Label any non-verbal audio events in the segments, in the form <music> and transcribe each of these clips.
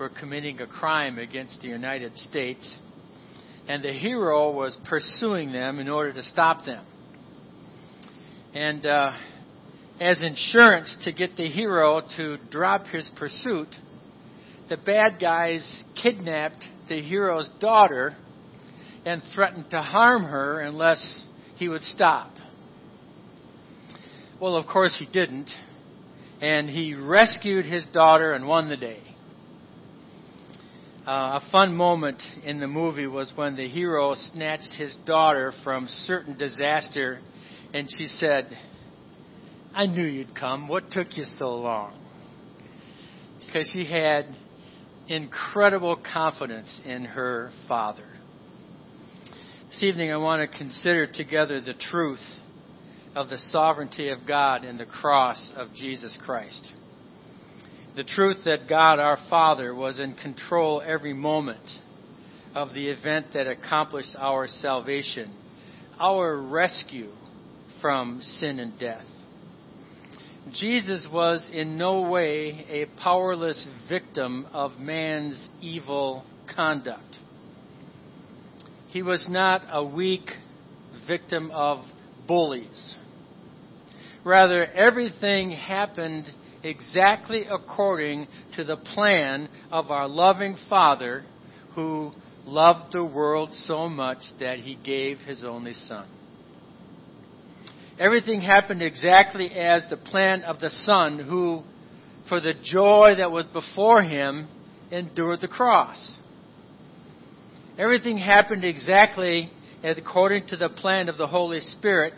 were committing a crime against the United States, and the hero was pursuing them in order to stop them. And uh, as insurance to get the hero to drop his pursuit, the bad guys kidnapped the hero's daughter and threatened to harm her unless he would stop. Well, of course, he didn't, and he rescued his daughter and won the day. Uh, a fun moment in the movie was when the hero snatched his daughter from certain disaster, and she said, I knew you'd come. What took you so long? Because she had incredible confidence in her father. This evening, I want to consider together the truth of the sovereignty of God and the cross of Jesus Christ. The truth that God our Father was in control every moment of the event that accomplished our salvation, our rescue from sin and death. Jesus was in no way a powerless victim of man's evil conduct. He was not a weak victim of bullies. Rather, everything happened exactly according to the plan of our loving Father who loved the world so much that he gave his only Son. Everything happened exactly as the plan of the Son who, for the joy that was before him, endured the cross. Everything happened exactly according to the plan of the Holy Spirit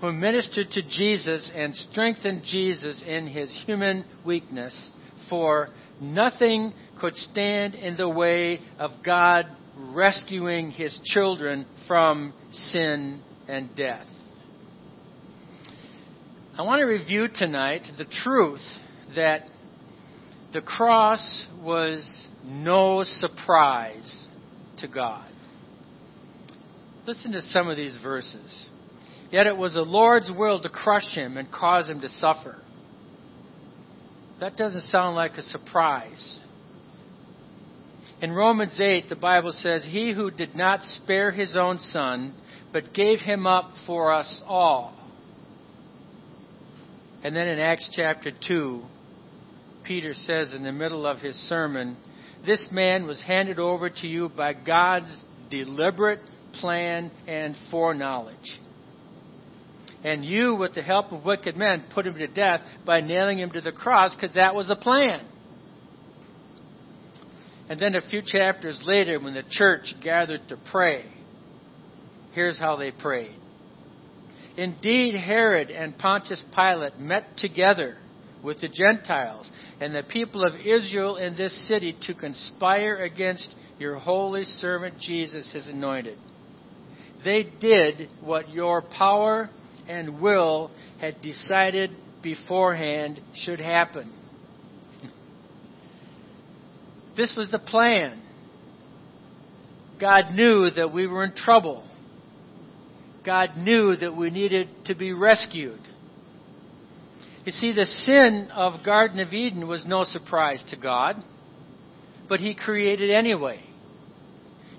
who ministered to Jesus and strengthened Jesus in his human weakness, for nothing could stand in the way of God rescuing his children from sin and death. I want to review tonight the truth that the cross was no surprise to God. Listen to some of these verses. Yet it was the Lord's will to crush him and cause him to suffer. That doesn't sound like a surprise. In Romans 8, the Bible says, He who did not spare his own son, but gave him up for us all and then in Acts chapter 2, Peter says in the middle of his sermon, This man was handed over to you by God's deliberate plan and foreknowledge. And you, with the help of wicked men, put him to death by nailing him to the cross because that was the plan. And then a few chapters later, when the church gathered to pray, here's how they prayed. Indeed, Herod and Pontius Pilate met together with the Gentiles and the people of Israel in this city to conspire against your holy servant Jesus, his anointed. They did what your power and will had decided beforehand should happen. This was the plan. God knew that we were in trouble. God knew that we needed to be rescued. You see, the sin of Garden of Eden was no surprise to God, but He created anyway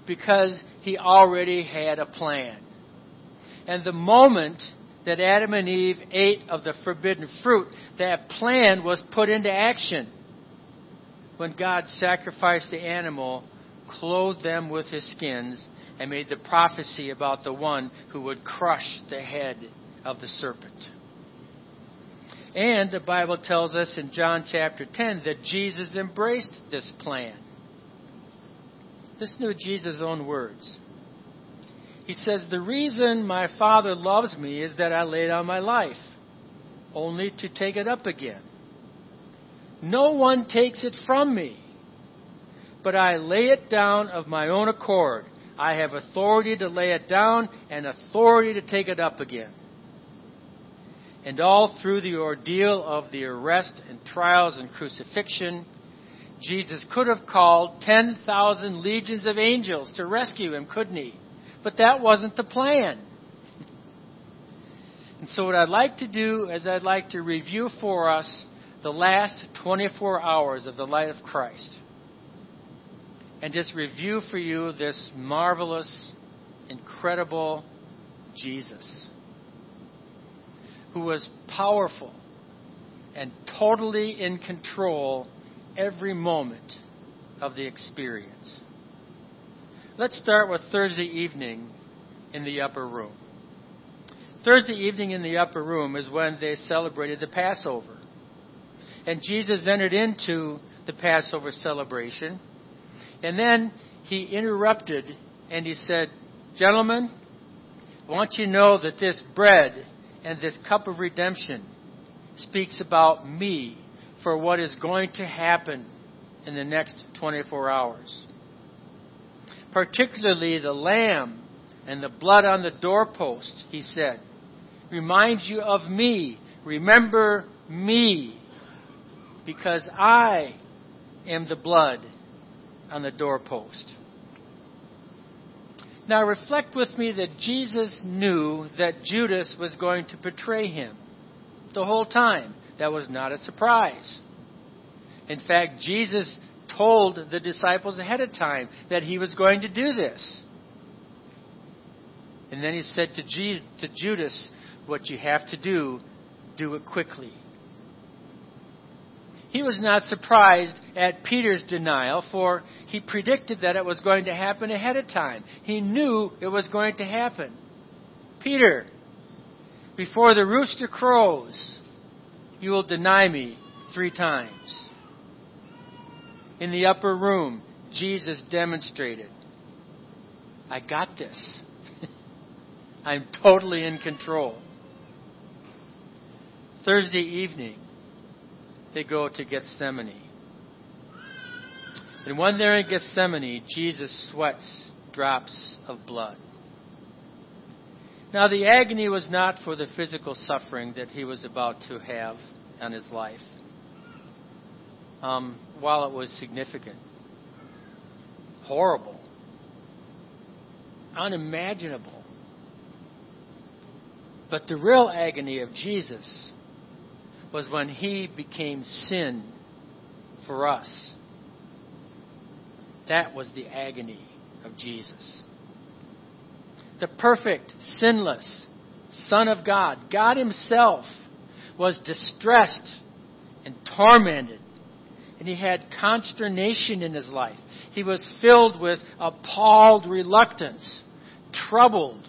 because He already had a plan. And the moment that Adam and Eve ate of the forbidden fruit, that plan was put into action. When God sacrificed the animal, clothed them with his skins, and made the prophecy about the one who would crush the head of the serpent. And the Bible tells us in John chapter 10 that Jesus embraced this plan. Listen to Jesus' own words. He says, The reason my Father loves me is that I lay down my life, only to take it up again. No one takes it from me, but I lay it down of my own accord. I have authority to lay it down and authority to take it up again. And all through the ordeal of the arrest and trials and crucifixion, Jesus could have called 10,000 legions of angels to rescue him, couldn't he? But that wasn't the plan. And so, what I'd like to do is I'd like to review for us the last 24 hours of the life of Christ. and just review for you this marvelous, incredible Jesus who was powerful and totally in control every moment of the experience. Let's start with Thursday evening in the upper room. Thursday evening in the upper room is when they celebrated the Passover. And Jesus entered into the Passover celebration. And then he interrupted and he said, Gentlemen, I want you to know that this bread and this cup of redemption speaks about me for what is going to happen in the next 24 hours. Particularly the lamb and the blood on the doorpost, he said, Remind you of me. Remember me, because I am the blood on the doorpost. Now reflect with me that Jesus knew that Judas was going to betray him the whole time. That was not a surprise. In fact, Jesus told the disciples ahead of time that he was going to do this. And then he said to, Jesus, to Judas, What you have to do, do it quickly. He was not surprised at Peter's denial, for he predicted that it was going to happen ahead of time. He knew it was going to happen. Peter, before the rooster crows, you will deny me three times. In the upper room, Jesus demonstrated I got this. <laughs> I'm totally in control. Thursday evening, they go to Gethsemane. And when they're in Gethsemane, Jesus sweats drops of blood. Now, the agony was not for the physical suffering that he was about to have on his life, um, while it was significant, horrible, unimaginable. But the real agony of Jesus was when he became sin for us. That was the agony of Jesus. The perfect, sinless Son of God, God Himself, was distressed and tormented. And he had consternation in his life. He was filled with appalled reluctance, troubled,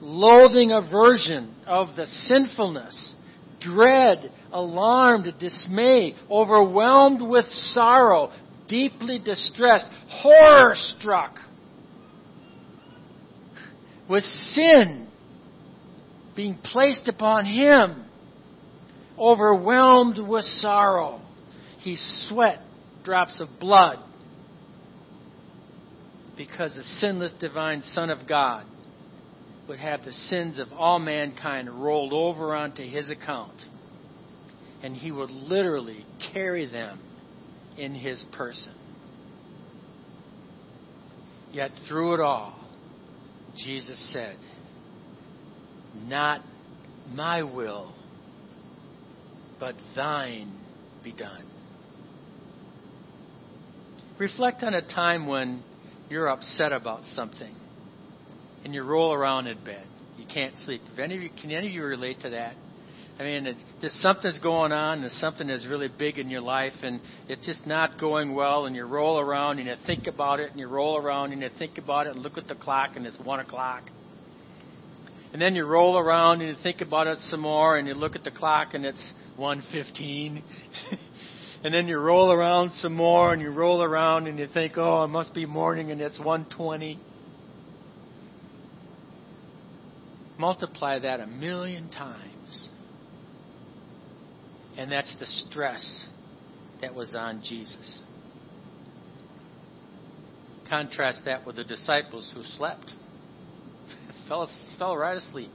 loathing aversion of the sinfulness dread, alarmed, dismay, overwhelmed with sorrow, deeply distressed, horror struck with sin being placed upon him, overwhelmed with sorrow. He sweat drops of blood because the sinless divine Son of God would have the sins of all mankind rolled over onto his account. And he would literally carry them in his person. Yet through it all, Jesus said, Not my will, but thine be done. Reflect on a time when you're upset about something and you roll around in bed. You can't sleep. If any of you, can any of you relate to that? I mean, it's, there's something's going on, there's something that's really big in your life, and it's just not going well, and you roll around and you think about it, and you roll around and you think about it, and look at the clock, and it's one o'clock. And then you roll around and you think about it some more, and you look at the clock, and it's one fifteen. <laughs> and then you roll around some more, and you roll around, and you think, oh, it must be morning, and it's one twenty. Multiply that a million times. And that's the stress that was on Jesus. Contrast that with the disciples who slept, <laughs> fell, fell right asleep.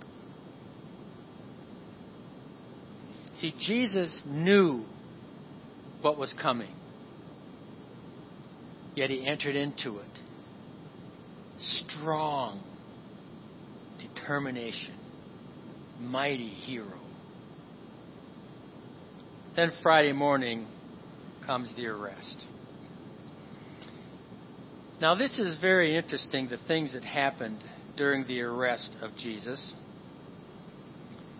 See, Jesus knew what was coming, yet he entered into it strong determination, mighty hero. Then Friday morning comes the arrest. Now, this is very interesting the things that happened during the arrest of Jesus.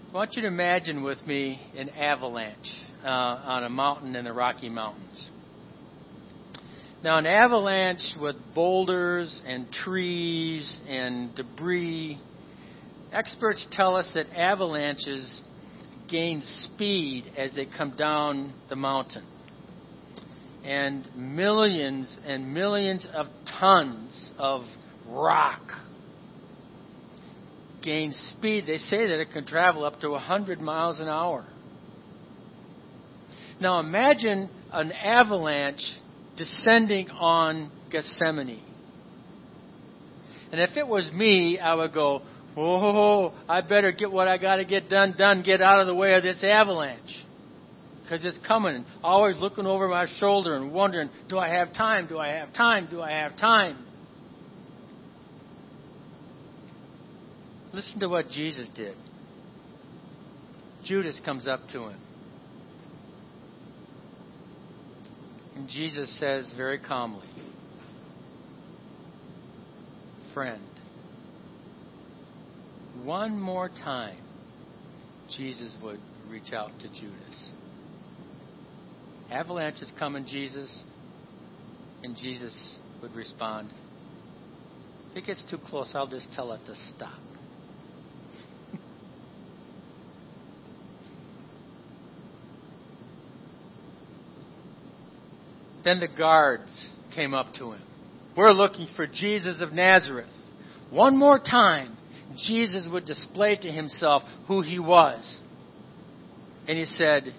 I want you to imagine with me an avalanche uh, on a mountain in the Rocky Mountains. Now, an avalanche with boulders and trees and debris. Experts tell us that avalanches gain speed as they come down the mountain and millions and millions of tons of rock gain speed. They say that it can travel up to 100 miles an hour. Now imagine an avalanche descending on Gethsemane. And if it was me, I would go, oh, I better get what I got to get done, done, get out of the way of this avalanche because it's coming. Always looking over my shoulder and wondering, do I have time? Do I have time? Do I have time? Listen to what Jesus did. Judas comes up to him. And Jesus says very calmly, Friend, one more time, Jesus would reach out to Judas. Avalanches coming, Jesus. And Jesus would respond, If it gets too close, I'll just tell it to stop. Then the guards came up to him. We're looking for Jesus of Nazareth. One more time, Jesus would display to himself who he was. And he said,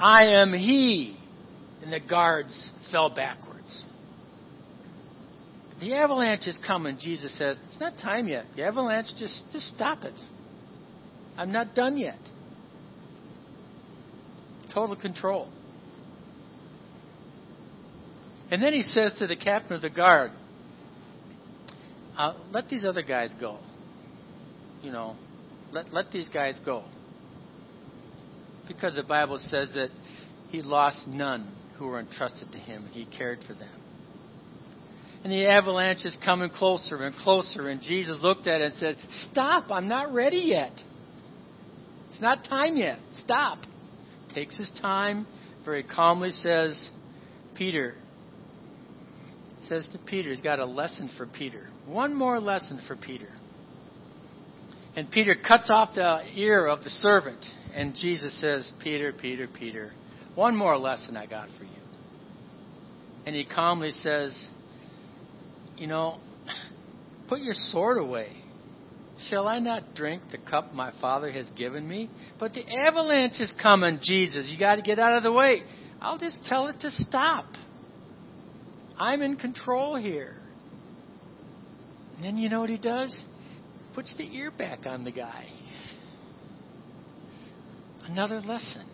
I am he. And the guards fell backwards. The avalanche is coming, Jesus says. It's not time yet. The avalanche, just, just stop it. I'm not done yet. Total control. And then he says to the captain of the guard, uh, let these other guys go. You know, let, let these guys go because the Bible says that he lost none who were entrusted to him and he cared for them. And the avalanche is coming closer and closer, and Jesus looked at it and said, Stop, I'm not ready yet. It's not time yet. Stop. Takes his time, very calmly says, Peter, says to Peter, he's got a lesson for Peter. One more lesson for Peter. And Peter cuts off the ear of the servant and Jesus says, Peter, Peter, Peter, one more lesson I got for you. And he calmly says, You know, <clears throat> put your sword away. Shall I not drink the cup my Father has given me? But the avalanche is coming, Jesus. You got to get out of the way. I'll just tell it to stop. I'm in control here. And then you know what he does? Puts the ear back on the guy. Another lesson.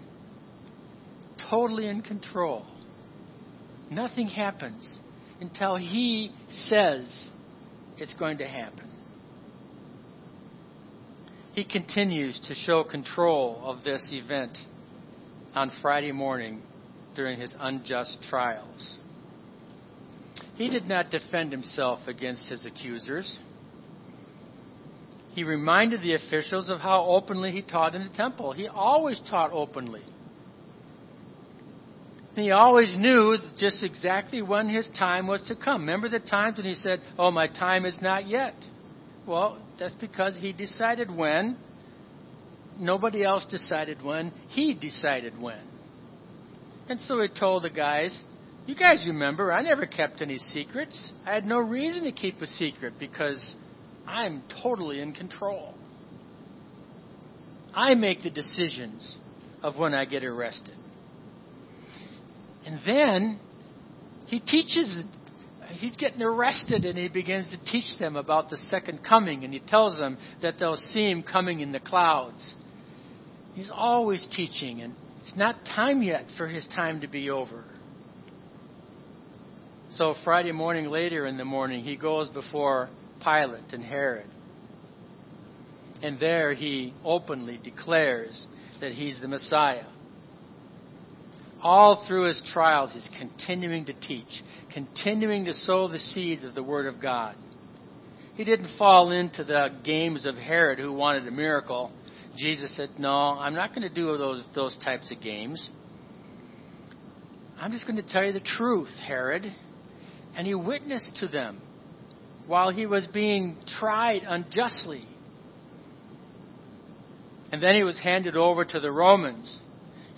Totally in control. Nothing happens until He says it's going to happen. He continues to show control of this event on Friday morning during his unjust trials. He did not defend himself against his accusers. He reminded the officials of how openly he taught in the temple. He always taught openly. he always knew just exactly when his time was to come. Remember the times when he said, Oh, my time is not yet? Well, that's because he decided when. Nobody else decided when. He decided when. And so he told the guys, You guys remember, I never kept any secrets. I had no reason to keep a secret because I'm totally in control. I make the decisions of when I get arrested. And then he teaches, he's getting arrested and he begins to teach them about the second coming and he tells them that they'll see him coming in the clouds. He's always teaching and it's not time yet for his time to be over. So Friday morning, later in the morning, he goes before Pilate and Herod. And there he openly declares that he's the Messiah. all through his trials, he's continuing to teach, continuing to sow the seeds of the Word of God. He didn't fall into the games of Herod who wanted a miracle. Jesus said, No, I'm not going to do those, those types of games. I'm just going to tell you the truth, Herod. And he witnessed to them while he was being tried unjustly. And then he was handed over to the Romans.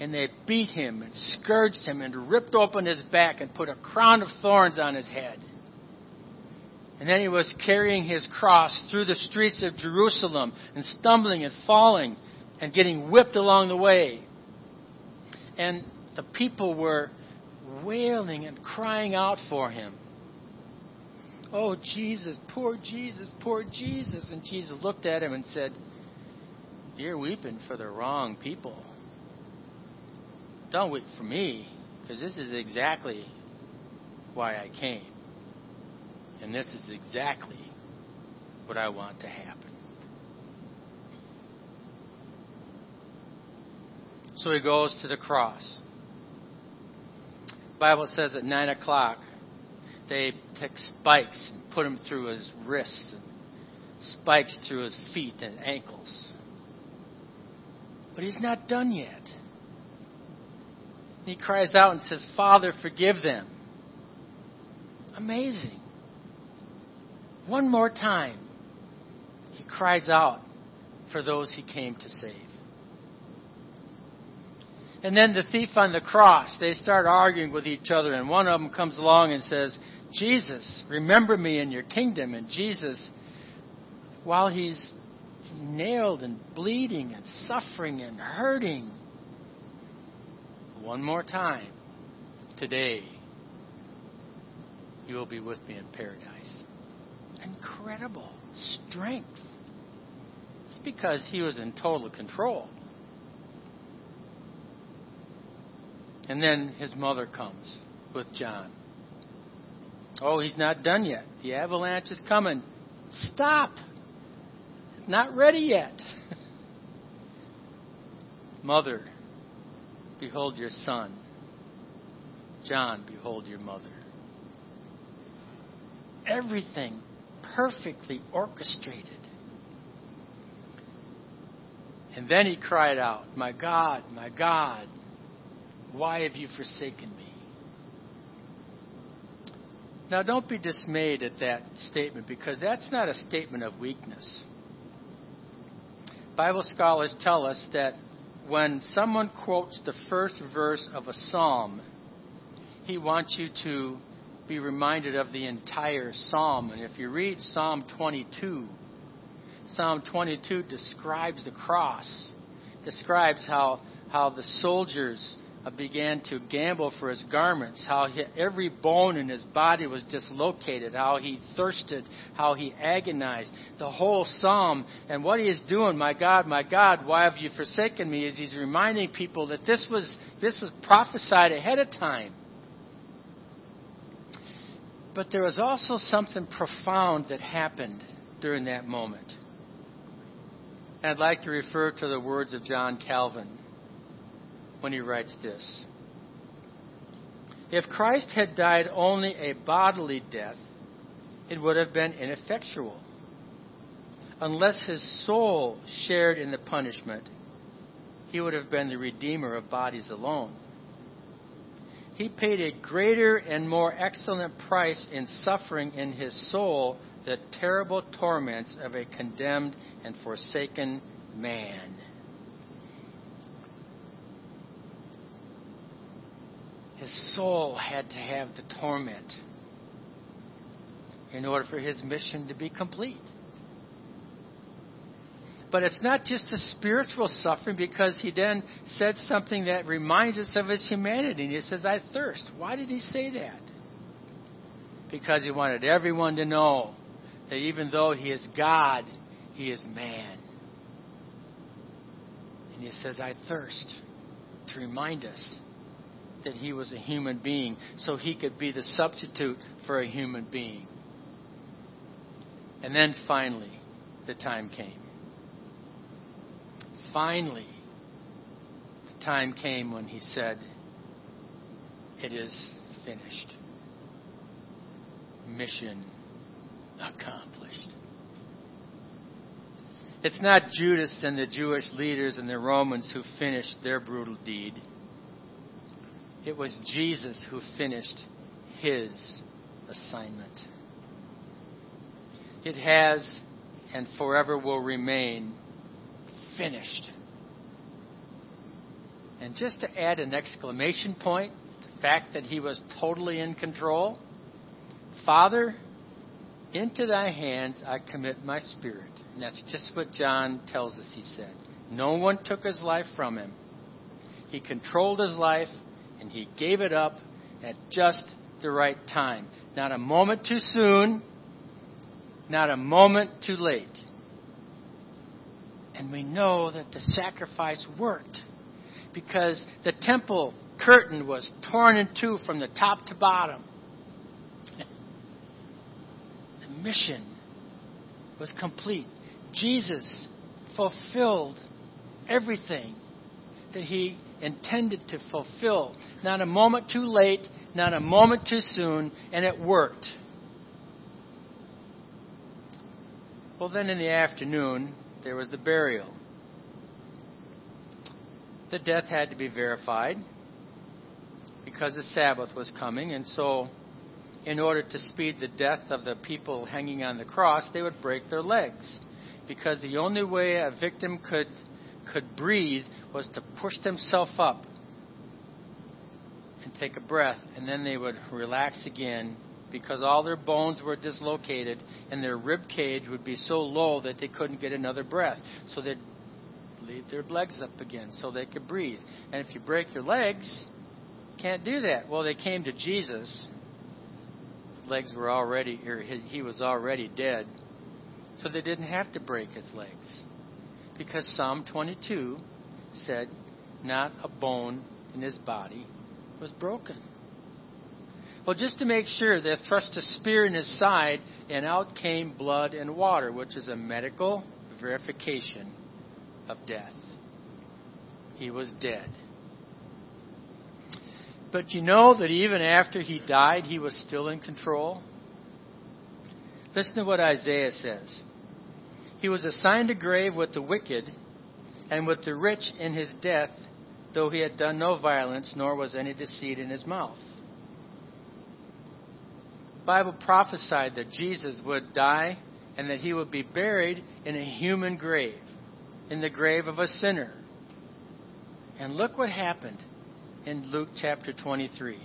And they beat him and scourged him and ripped open his back and put a crown of thorns on his head. And then he was carrying his cross through the streets of Jerusalem and stumbling and falling and getting whipped along the way. And the people were wailing and crying out for him. Oh, Jesus, poor Jesus, poor Jesus. And Jesus looked at him and said, You're weeping for the wrong people. Don't weep for me, because this is exactly why I came. And this is exactly what I want to happen. So he goes to the cross. Bible says at 9 o'clock, they took spikes and put them through his wrists and spikes through his feet and ankles. But he's not done yet. He cries out and says, Father, forgive them. Amazing. One more time, he cries out for those he came to save. And then the thief on the cross, they start arguing with each other, and one of them comes along and says, Jesus, remember me in your kingdom. And Jesus, while he's nailed and bleeding and suffering and hurting, one more time, today, you will be with me in paradise incredible strength. It's because he was in total control. And then his mother comes with John. Oh, he's not done yet. The avalanche is coming. Stop. Not ready yet. <laughs> Mother, behold your son. John, behold your mother. Everything perfectly orchestrated. And then he cried out, My God, my God, why have you forsaken me? Now, don't be dismayed at that statement because that's not a statement of weakness. Bible scholars tell us that when someone quotes the first verse of a psalm, he wants you to be reminded of the entire psalm. And if you read Psalm 22, Psalm 22 describes the cross, describes how, how the soldiers began to gamble for his garments, how he, every bone in his body was dislocated, how he thirsted, how he agonized. The whole psalm and what he is doing, my God, my God, why have you forsaken me? Is he's reminding people that this was this was prophesied ahead of time. But there was also something profound that happened during that moment. I'd like to refer to the words of John Calvin when he writes this If Christ had died only a bodily death, it would have been ineffectual. Unless his soul shared in the punishment, he would have been the redeemer of bodies alone. He paid a greater and more excellent price in suffering in his soul the terrible torments of a condemned and forsaken man. His soul had to have the torment in order for his mission to be complete. But it's not just the spiritual suffering because he then said something that reminds us of his humanity. And he says, I thirst. Why did he say that? Because he wanted everyone to know that even though he is God, he is man. And he says, I thirst to remind us that he was a human being so he could be the substitute for a human being. And then finally, the time came finally, the time came when he said, It is finished. Mission accomplished. It's not Judas and the Jewish leaders and the Romans who finished their brutal deed. It was Jesus who finished his assignment. It has and forever will remain finished. And just to add an exclamation point, the fact that he was totally in control, Father, into thy hands I commit my spirit. And that's just what John tells us he said. No one took his life from him. He controlled his life and he gave it up at just the right time. Not a moment too soon, not a moment too late. And we know that the sacrifice worked because the temple curtain was torn in two from the top to bottom. The mission was complete. Jesus fulfilled everything that he intended to fulfill. Not a moment too late, not a moment too soon, and it worked. Well, then in the afternoon, there was the burial. The death had to be verified because the Sabbath was coming, and so, in order to speed the death of the people hanging on the cross, they would break their legs because the only way a victim could could breathe was to push themselves up and take a breath, and then they would relax again because all their bones were dislocated and their rib cage would be so low that they couldn't get another breath. So they'd leave their legs up again so they could breathe. And if you break your legs, can't do that. Well, they came to Jesus. His legs were already, or he was already dead. So they didn't have to break his legs. Because Psalm 22 said, not a bone in his body was broken. Well, just to make sure, they thrust a spear in his side, and out came blood and water, which is a medical verification of death. He was dead. But you know that even after he died, he was still in control? Listen to what Isaiah says. He was assigned a grave with the wicked and with the rich in his death, though he had done no violence, nor was any deceit in his mouth. The Bible prophesied that Jesus would die and that he would be buried in a human grave, in the grave of a sinner. And look what happened in Luke chapter 23.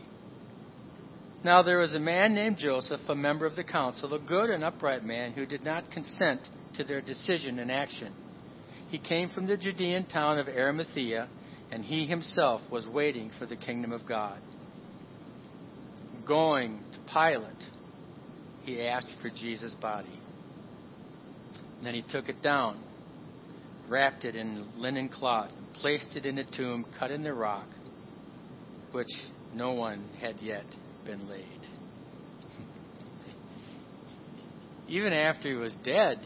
Now there was a man named Joseph, a member of the council, a good and upright man who did not consent to their decision and action. He came from the Judean town of Arimathea, and he himself was waiting for the kingdom of God. Going to Pilate, he asked for Jesus' body. And then he took it down, wrapped it in linen cloth, and placed it in a tomb cut in the rock, which no one had yet been laid. <laughs> Even after he was dead,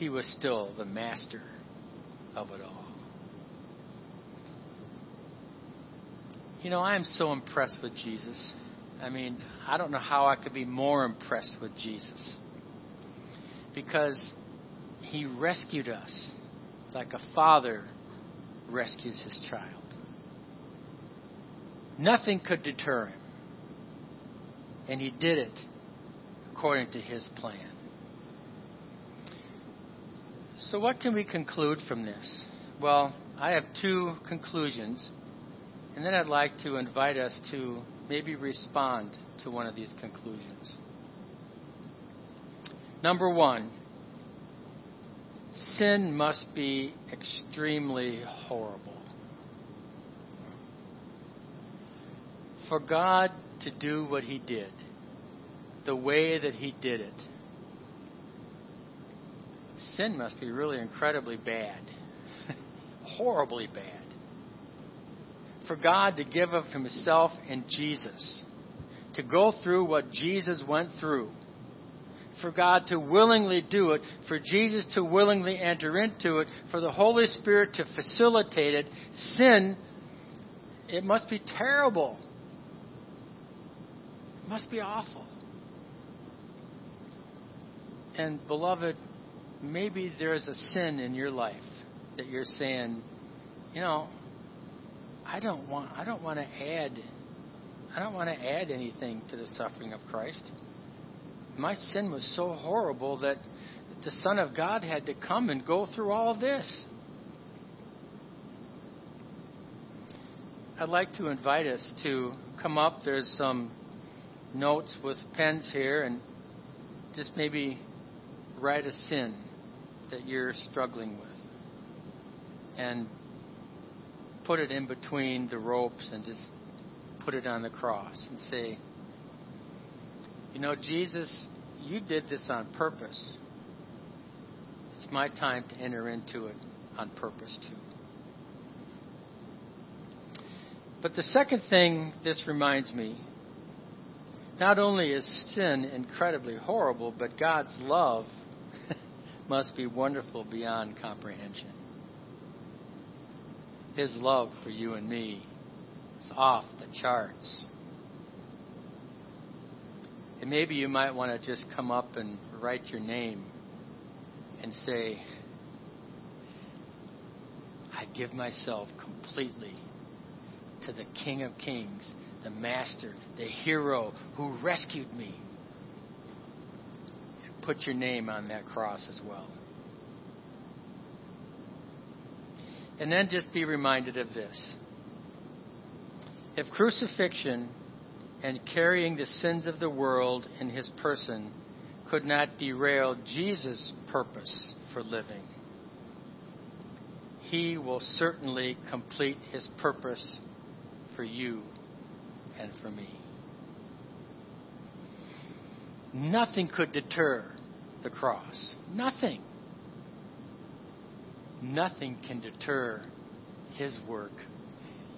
he was still the master of it all. You know, I am so impressed with Jesus. I mean, I don't know how I could be more impressed with Jesus. Because he rescued us like a father rescues his child. Nothing could deter him. And he did it according to his plan. So, what can we conclude from this? Well, I have two conclusions, and then I'd like to invite us to maybe respond to one of these conclusions. Number one, sin must be extremely horrible. For God to do what He did, the way that He did it, sin must be really incredibly bad, <laughs> horribly bad. For God to give of Himself in Jesus, to go through what Jesus went through, for God to willingly do it, for Jesus to willingly enter into it, for the Holy Spirit to facilitate it, sin it must be terrible. It must be awful. And beloved, maybe there's a sin in your life that you're saying, you know, I don't want I don't want to add I don't want to add anything to the suffering of Christ. My sin was so horrible that the Son of God had to come and go through all this. I'd like to invite us to come up. There's some notes with pens here, and just maybe write a sin that you're struggling with. And put it in between the ropes and just put it on the cross and say, You know, Jesus, you did this on purpose. It's my time to enter into it on purpose, too. But the second thing this reminds me not only is sin incredibly horrible, but God's love must be wonderful beyond comprehension. His love for you and me is off the charts. And maybe you might want to just come up and write your name and say, I give myself completely to the King of Kings, the Master, the hero who rescued me. Put your name on that cross as well. And then just be reminded of this. If crucifixion and carrying the sins of the world in his person could not derail Jesus' purpose for living, he will certainly complete his purpose for you and for me. Nothing could deter the cross. Nothing nothing can deter His work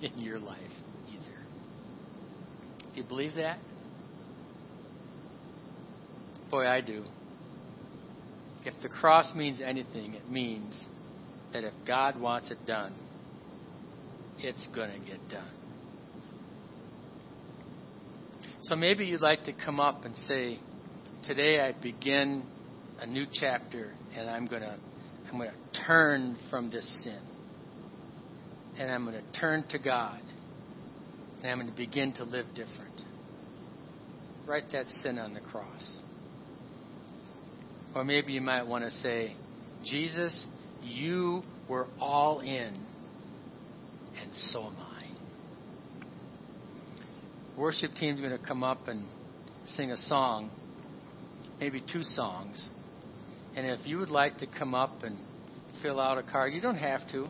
in your life either. Do you believe that? Boy, I do. If the cross means anything, it means that if God wants it done, it's going to get done. So maybe you'd like to come up and say, Today I begin a new chapter and I'm going to I'm going to turn from this sin. And I'm going to turn to God. And I'm going to begin to live different. Write that sin on the cross. Or maybe you might want to say, Jesus, you were all in, and so am I. Worship team's going to come up and sing a song, maybe two songs. And if you would like to come up and fill out a card, you don't have to.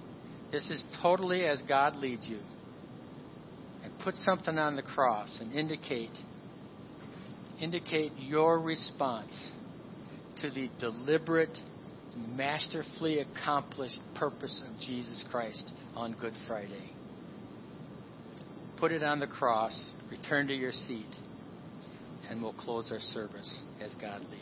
This is totally as God leads you. And put something on the cross and indicate indicate your response to the deliberate, masterfully accomplished purpose of Jesus Christ on Good Friday. Put it on the cross, return to your seat, and we'll close our service as God leads.